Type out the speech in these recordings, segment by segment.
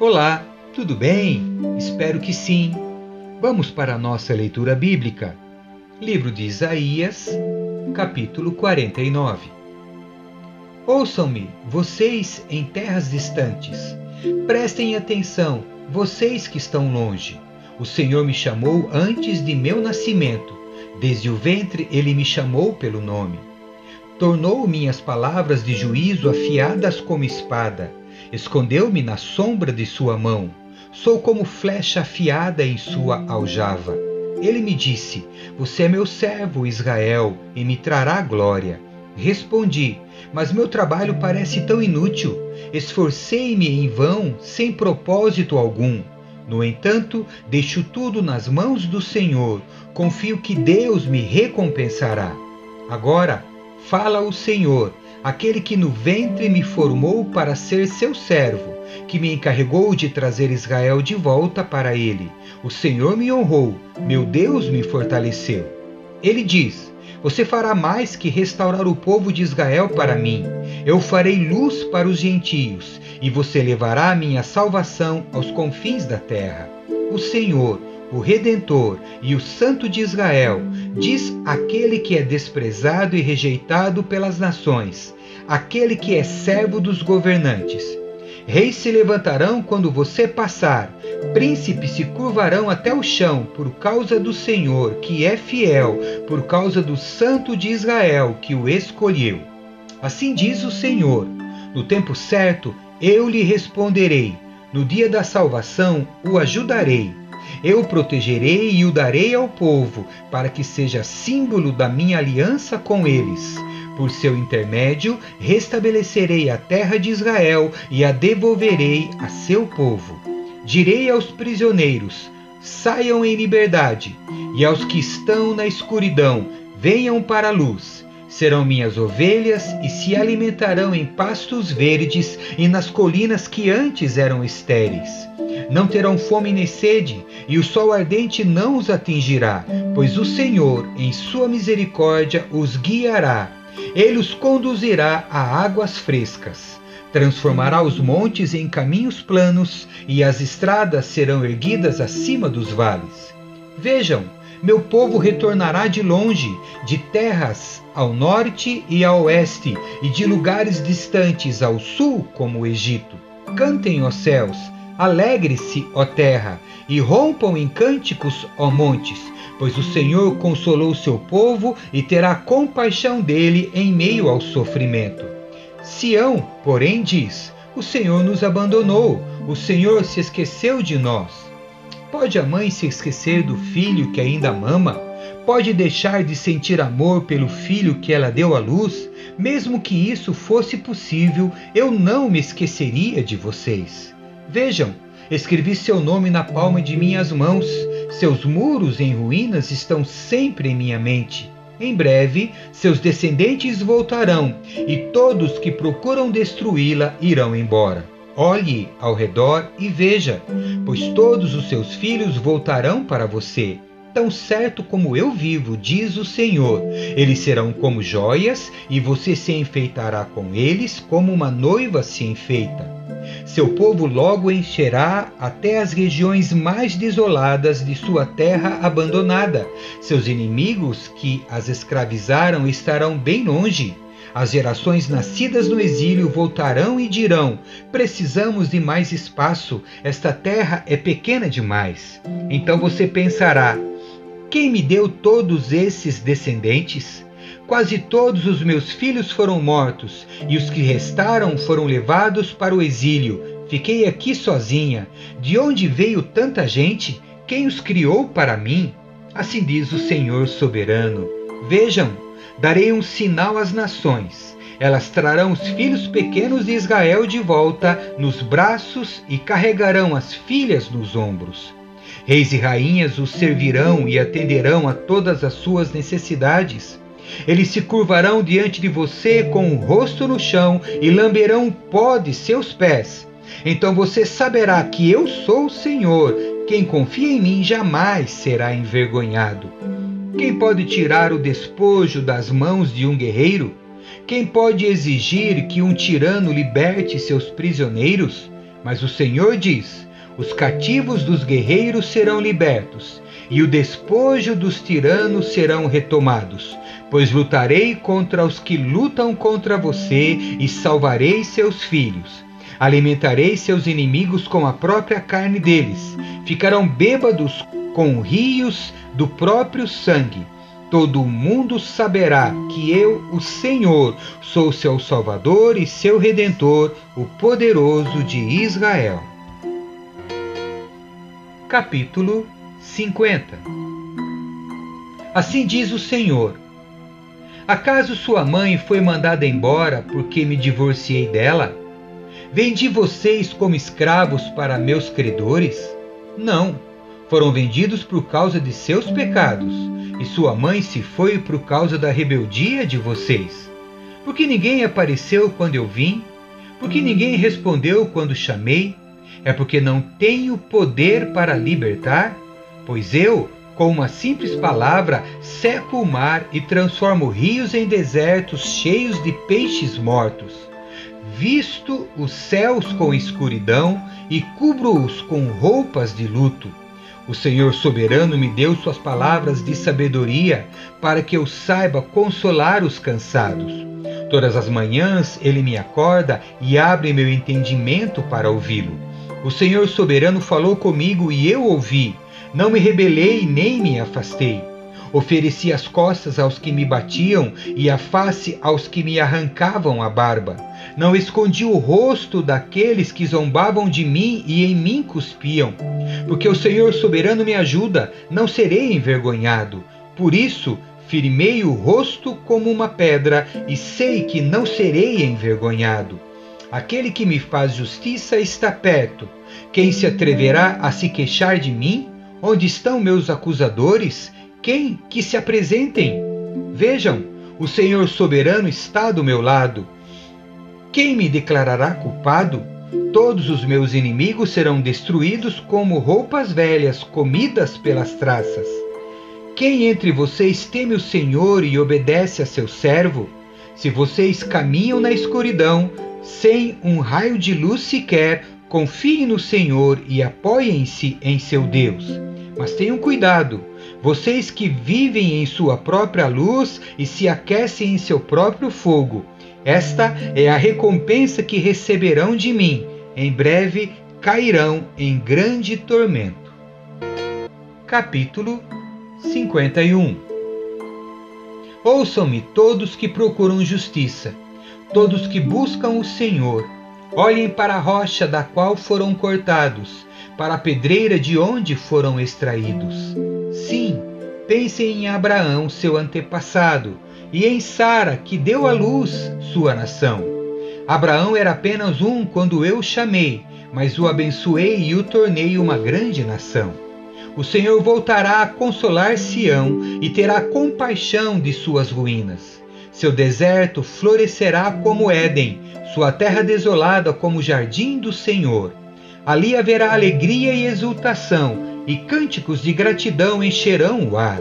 Olá, tudo bem? Espero que sim. Vamos para a nossa leitura bíblica. Livro de Isaías, capítulo 49. Ouçam-me, vocês em terras distantes. Prestem atenção, vocês que estão longe. O Senhor me chamou antes de meu nascimento. Desde o ventre ele me chamou pelo nome. Tornou minhas palavras de juízo afiadas como espada Escondeu-me na sombra de sua mão. Sou como flecha afiada em sua aljava. Ele me disse: Você é meu servo, Israel, e me trará glória. Respondi: Mas meu trabalho parece tão inútil. Esforcei-me em vão, sem propósito algum. No entanto, deixo tudo nas mãos do Senhor. Confio que Deus me recompensará. Agora, fala o Senhor aquele que no ventre me formou para ser seu servo, que me encarregou de trazer Israel de volta para ele. O Senhor me honrou, meu Deus me fortaleceu. Ele diz: Você fará mais que restaurar o povo de Israel para mim. Eu farei luz para os gentios, e você levará a minha salvação aos confins da terra. O Senhor, o Redentor e o Santo de Israel, diz aquele que é desprezado e rejeitado pelas nações, aquele que é servo dos governantes. Reis se levantarão quando você passar, príncipes se curvarão até o chão por causa do Senhor, que é fiel, por causa do Santo de Israel, que o escolheu. Assim diz o Senhor: no tempo certo eu lhe responderei, no dia da salvação o ajudarei. Eu o protegerei e o darei ao povo, para que seja símbolo da minha aliança com eles. Por seu intermédio, restabelecerei a terra de Israel e a devolverei a seu povo. Direi aos prisioneiros: saiam em liberdade, e aos que estão na escuridão, venham para a luz. Serão minhas ovelhas e se alimentarão em pastos verdes e nas colinas que antes eram estéreis. Não terão fome nem sede, e o sol ardente não os atingirá, pois o Senhor, em sua misericórdia, os guiará ele os conduzirá a águas frescas. Transformará os montes em caminhos planos e as estradas serão erguidas acima dos vales. Vejam, meu povo retornará de longe, de terras ao norte e ao oeste, e de lugares distantes ao sul, como o Egito. Cantem, ó céus, alegre-se, ó terra, e rompam em cânticos, ó montes, pois o Senhor consolou seu povo e terá compaixão dele em meio ao sofrimento. Sião, porém, diz: O Senhor nos abandonou, o Senhor se esqueceu de nós. Pode a mãe se esquecer do filho que ainda mama? Pode deixar de sentir amor pelo filho que ela deu à luz? Mesmo que isso fosse possível, eu não me esqueceria de vocês. Vejam, escrevi seu nome na palma de minhas mãos seus muros em ruínas estão sempre em minha mente. Em breve, seus descendentes voltarão, e todos que procuram destruí-la irão embora. Olhe ao redor e veja, pois todos os seus filhos voltarão para você. Tão certo como eu vivo, diz o Senhor, eles serão como joias, e você se enfeitará com eles como uma noiva se enfeita. Seu povo logo encherá até as regiões mais desoladas de sua terra abandonada. Seus inimigos que as escravizaram estarão bem longe. As gerações nascidas no exílio voltarão e dirão: Precisamos de mais espaço, esta terra é pequena demais. Então você pensará: Quem me deu todos esses descendentes? Quase todos os meus filhos foram mortos, e os que restaram foram levados para o exílio. Fiquei aqui sozinha. De onde veio tanta gente? Quem os criou para mim? Assim diz o Senhor soberano. Vejam, darei um sinal às nações. Elas trarão os filhos pequenos de Israel de volta nos braços e carregarão as filhas nos ombros. Reis e rainhas os servirão e atenderão a todas as suas necessidades. Eles se curvarão diante de você com o rosto no chão e lamberão o pó de seus pés. Então você saberá que eu sou o Senhor, Quem confia em mim jamais será envergonhado. Quem pode tirar o despojo das mãos de um guerreiro? Quem pode exigir que um tirano liberte seus prisioneiros? Mas o Senhor diz: os cativos dos guerreiros serão libertos, e o despojo dos tiranos serão retomados. Pois lutarei contra os que lutam contra você e salvarei seus filhos. Alimentarei seus inimigos com a própria carne deles. Ficarão bêbados com rios do próprio sangue. Todo mundo saberá que eu, o Senhor, sou seu Salvador e seu Redentor, o poderoso de Israel. Capítulo 50 Assim diz o Senhor: Acaso sua mãe foi mandada embora porque me divorciei dela? Vendi vocês como escravos para meus credores? Não, foram vendidos por causa de seus pecados, e sua mãe se foi por causa da rebeldia de vocês. Porque ninguém apareceu quando eu vim? Porque ninguém respondeu quando chamei? É porque não tenho poder para libertar? Pois eu, com uma simples palavra, seco o mar e transformo rios em desertos cheios de peixes mortos. Visto os céus com escuridão e cubro-os com roupas de luto. O Senhor soberano me deu suas palavras de sabedoria para que eu saiba consolar os cansados. Todas as manhãs ele me acorda e abre meu entendimento para ouvi-lo. O Senhor soberano falou comigo e eu ouvi não me rebelei nem me afastei. Ofereci as costas aos que me batiam e a face aos que me arrancavam a barba. Não escondi o rosto daqueles que zombavam de mim e em mim cuspiam. Porque o Senhor soberano me ajuda, não serei envergonhado. Por isso, firmei o rosto como uma pedra e sei que não serei envergonhado. Aquele que me faz justiça está perto. Quem se atreverá a se queixar de mim? Onde estão meus acusadores? Quem que se apresentem? Vejam, o Senhor soberano está do meu lado. Quem me declarará culpado? Todos os meus inimigos serão destruídos como roupas velhas comidas pelas traças. Quem entre vocês teme o Senhor e obedece a seu servo? Se vocês caminham na escuridão, sem um raio de luz sequer, confiem no Senhor e apoiem-se em seu Deus. Mas tenham cuidado, vocês que vivem em sua própria luz e se aquecem em seu próprio fogo. Esta é a recompensa que receberão de mim. Em breve cairão em grande tormento. Capítulo 51 Ouçam-me todos que procuram justiça, todos que buscam o Senhor. Olhem para a rocha da qual foram cortados para a pedreira de onde foram extraídos. Sim, pensem em Abraão, seu antepassado, e em Sara, que deu à luz sua nação. Abraão era apenas um quando eu o chamei, mas o abençoei e o tornei uma grande nação. O Senhor voltará a consolar Sião e terá compaixão de suas ruínas. Seu deserto florescerá como Éden, sua terra desolada como o jardim do Senhor. Ali haverá alegria e exultação, e cânticos de gratidão encherão o ar.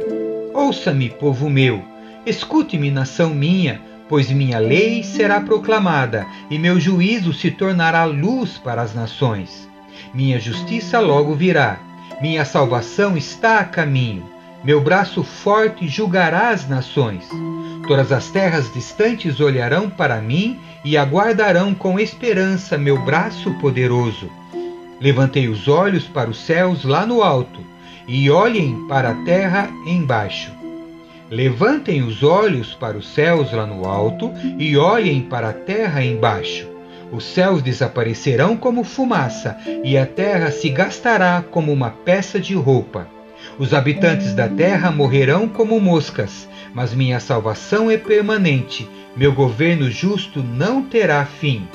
Ouça-me, povo meu, escute-me, nação minha, pois minha lei será proclamada, e meu juízo se tornará luz para as nações. Minha justiça logo virá, minha salvação está a caminho. Meu braço forte julgará as nações. Todas as terras distantes olharão para mim e aguardarão com esperança meu braço poderoso. Levantei os olhos para os céus lá no alto, e olhem para a terra embaixo. Levantem os olhos para os céus lá no alto, e olhem para a terra embaixo. Os céus desaparecerão como fumaça, e a terra se gastará como uma peça de roupa. Os habitantes da terra morrerão como moscas, mas minha salvação é permanente, meu governo justo não terá fim.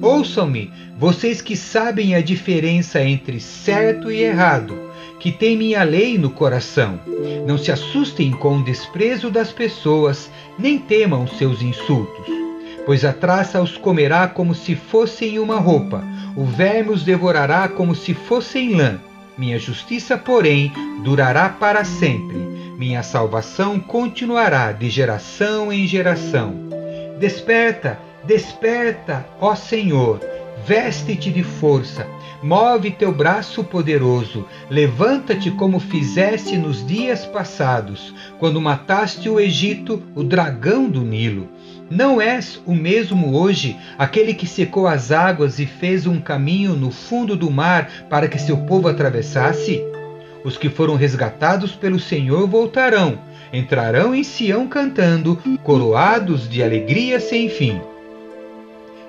Ouçam-me, vocês que sabem a diferença entre certo e errado, que têm minha lei no coração. Não se assustem com o desprezo das pessoas, nem temam seus insultos. Pois a traça os comerá como se fossem uma roupa, o verme os devorará como se fossem lã. Minha justiça, porém, durará para sempre. Minha salvação continuará de geração em geração. Desperta, desperta, ó Senhor, veste-te de força, move teu braço poderoso, levanta-te como fizeste nos dias passados, quando mataste o Egito, o dragão do Nilo. Não és o mesmo hoje, aquele que secou as águas e fez um caminho no fundo do mar para que seu povo atravessasse? Os que foram resgatados pelo Senhor voltarão, entrarão em Sião cantando, coroados de alegria sem fim.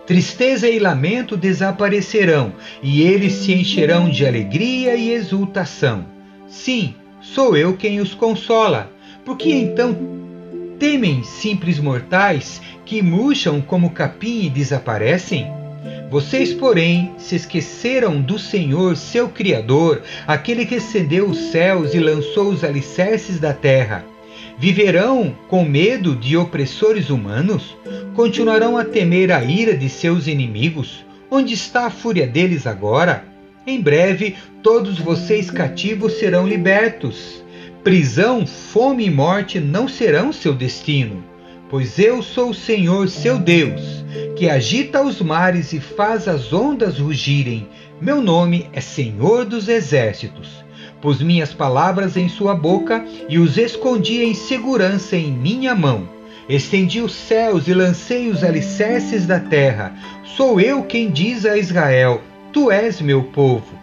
Tristeza e lamento desaparecerão, e eles se encherão de alegria e exultação. Sim, sou eu quem os consola. Por que então temem simples mortais que murcham como capim e desaparecem? Vocês, porém, se esqueceram do Senhor, seu Criador, aquele que acendeu os céus e lançou os alicerces da terra. Viverão com medo de opressores humanos? Continuarão a temer a ira de seus inimigos? Onde está a fúria deles agora? Em breve, todos vocês cativos serão libertos. Prisão, fome e morte não serão seu destino, pois eu sou o Senhor, seu Deus, que agita os mares e faz as ondas rugirem. Meu nome é Senhor dos Exércitos. Pus minhas palavras em sua boca e os escondi em segurança em minha mão. Estendi os céus e lancei os alicerces da terra. Sou eu quem diz a Israel: Tu és meu povo.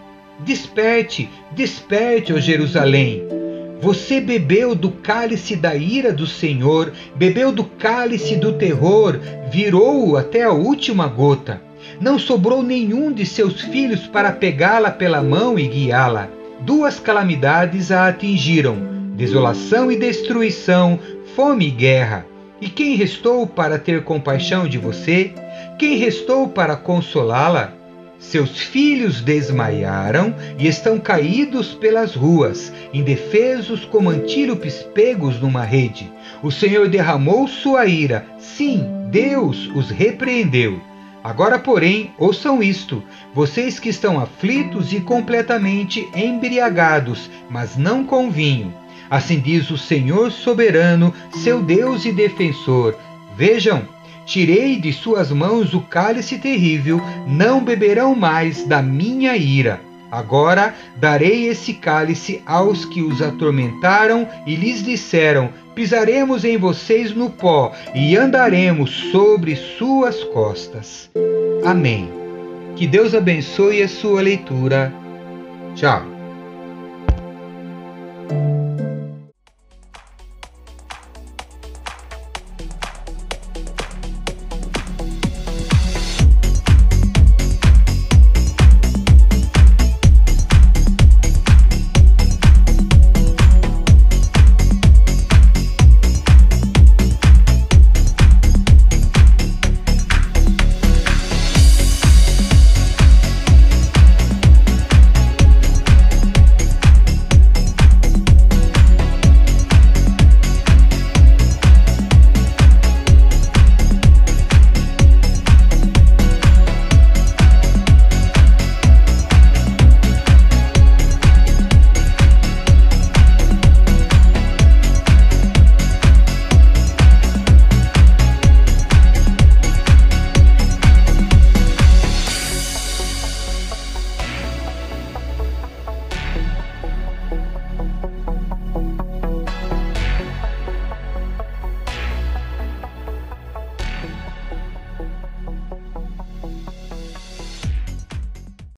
Desperte, desperte, ó Jerusalém. Você bebeu do cálice da ira do Senhor, bebeu do cálice do terror, virou-o até a última gota. Não sobrou nenhum de seus filhos para pegá-la pela mão e guiá-la. Duas calamidades a atingiram: desolação e destruição, fome e guerra. E quem restou para ter compaixão de você? Quem restou para consolá-la? Seus filhos desmaiaram e estão caídos pelas ruas, indefesos como antílopes pegos numa rede. O Senhor derramou sua ira, sim, Deus os repreendeu. Agora, porém, ouçam isto: vocês que estão aflitos e completamente embriagados, mas não com vinho. Assim diz o Senhor soberano, seu Deus e defensor. Vejam, Tirei de suas mãos o cálice terrível, não beberão mais da minha ira. Agora darei esse cálice aos que os atormentaram e lhes disseram: Pisaremos em vocês no pó e andaremos sobre suas costas. Amém. Que Deus abençoe a sua leitura. Tchau.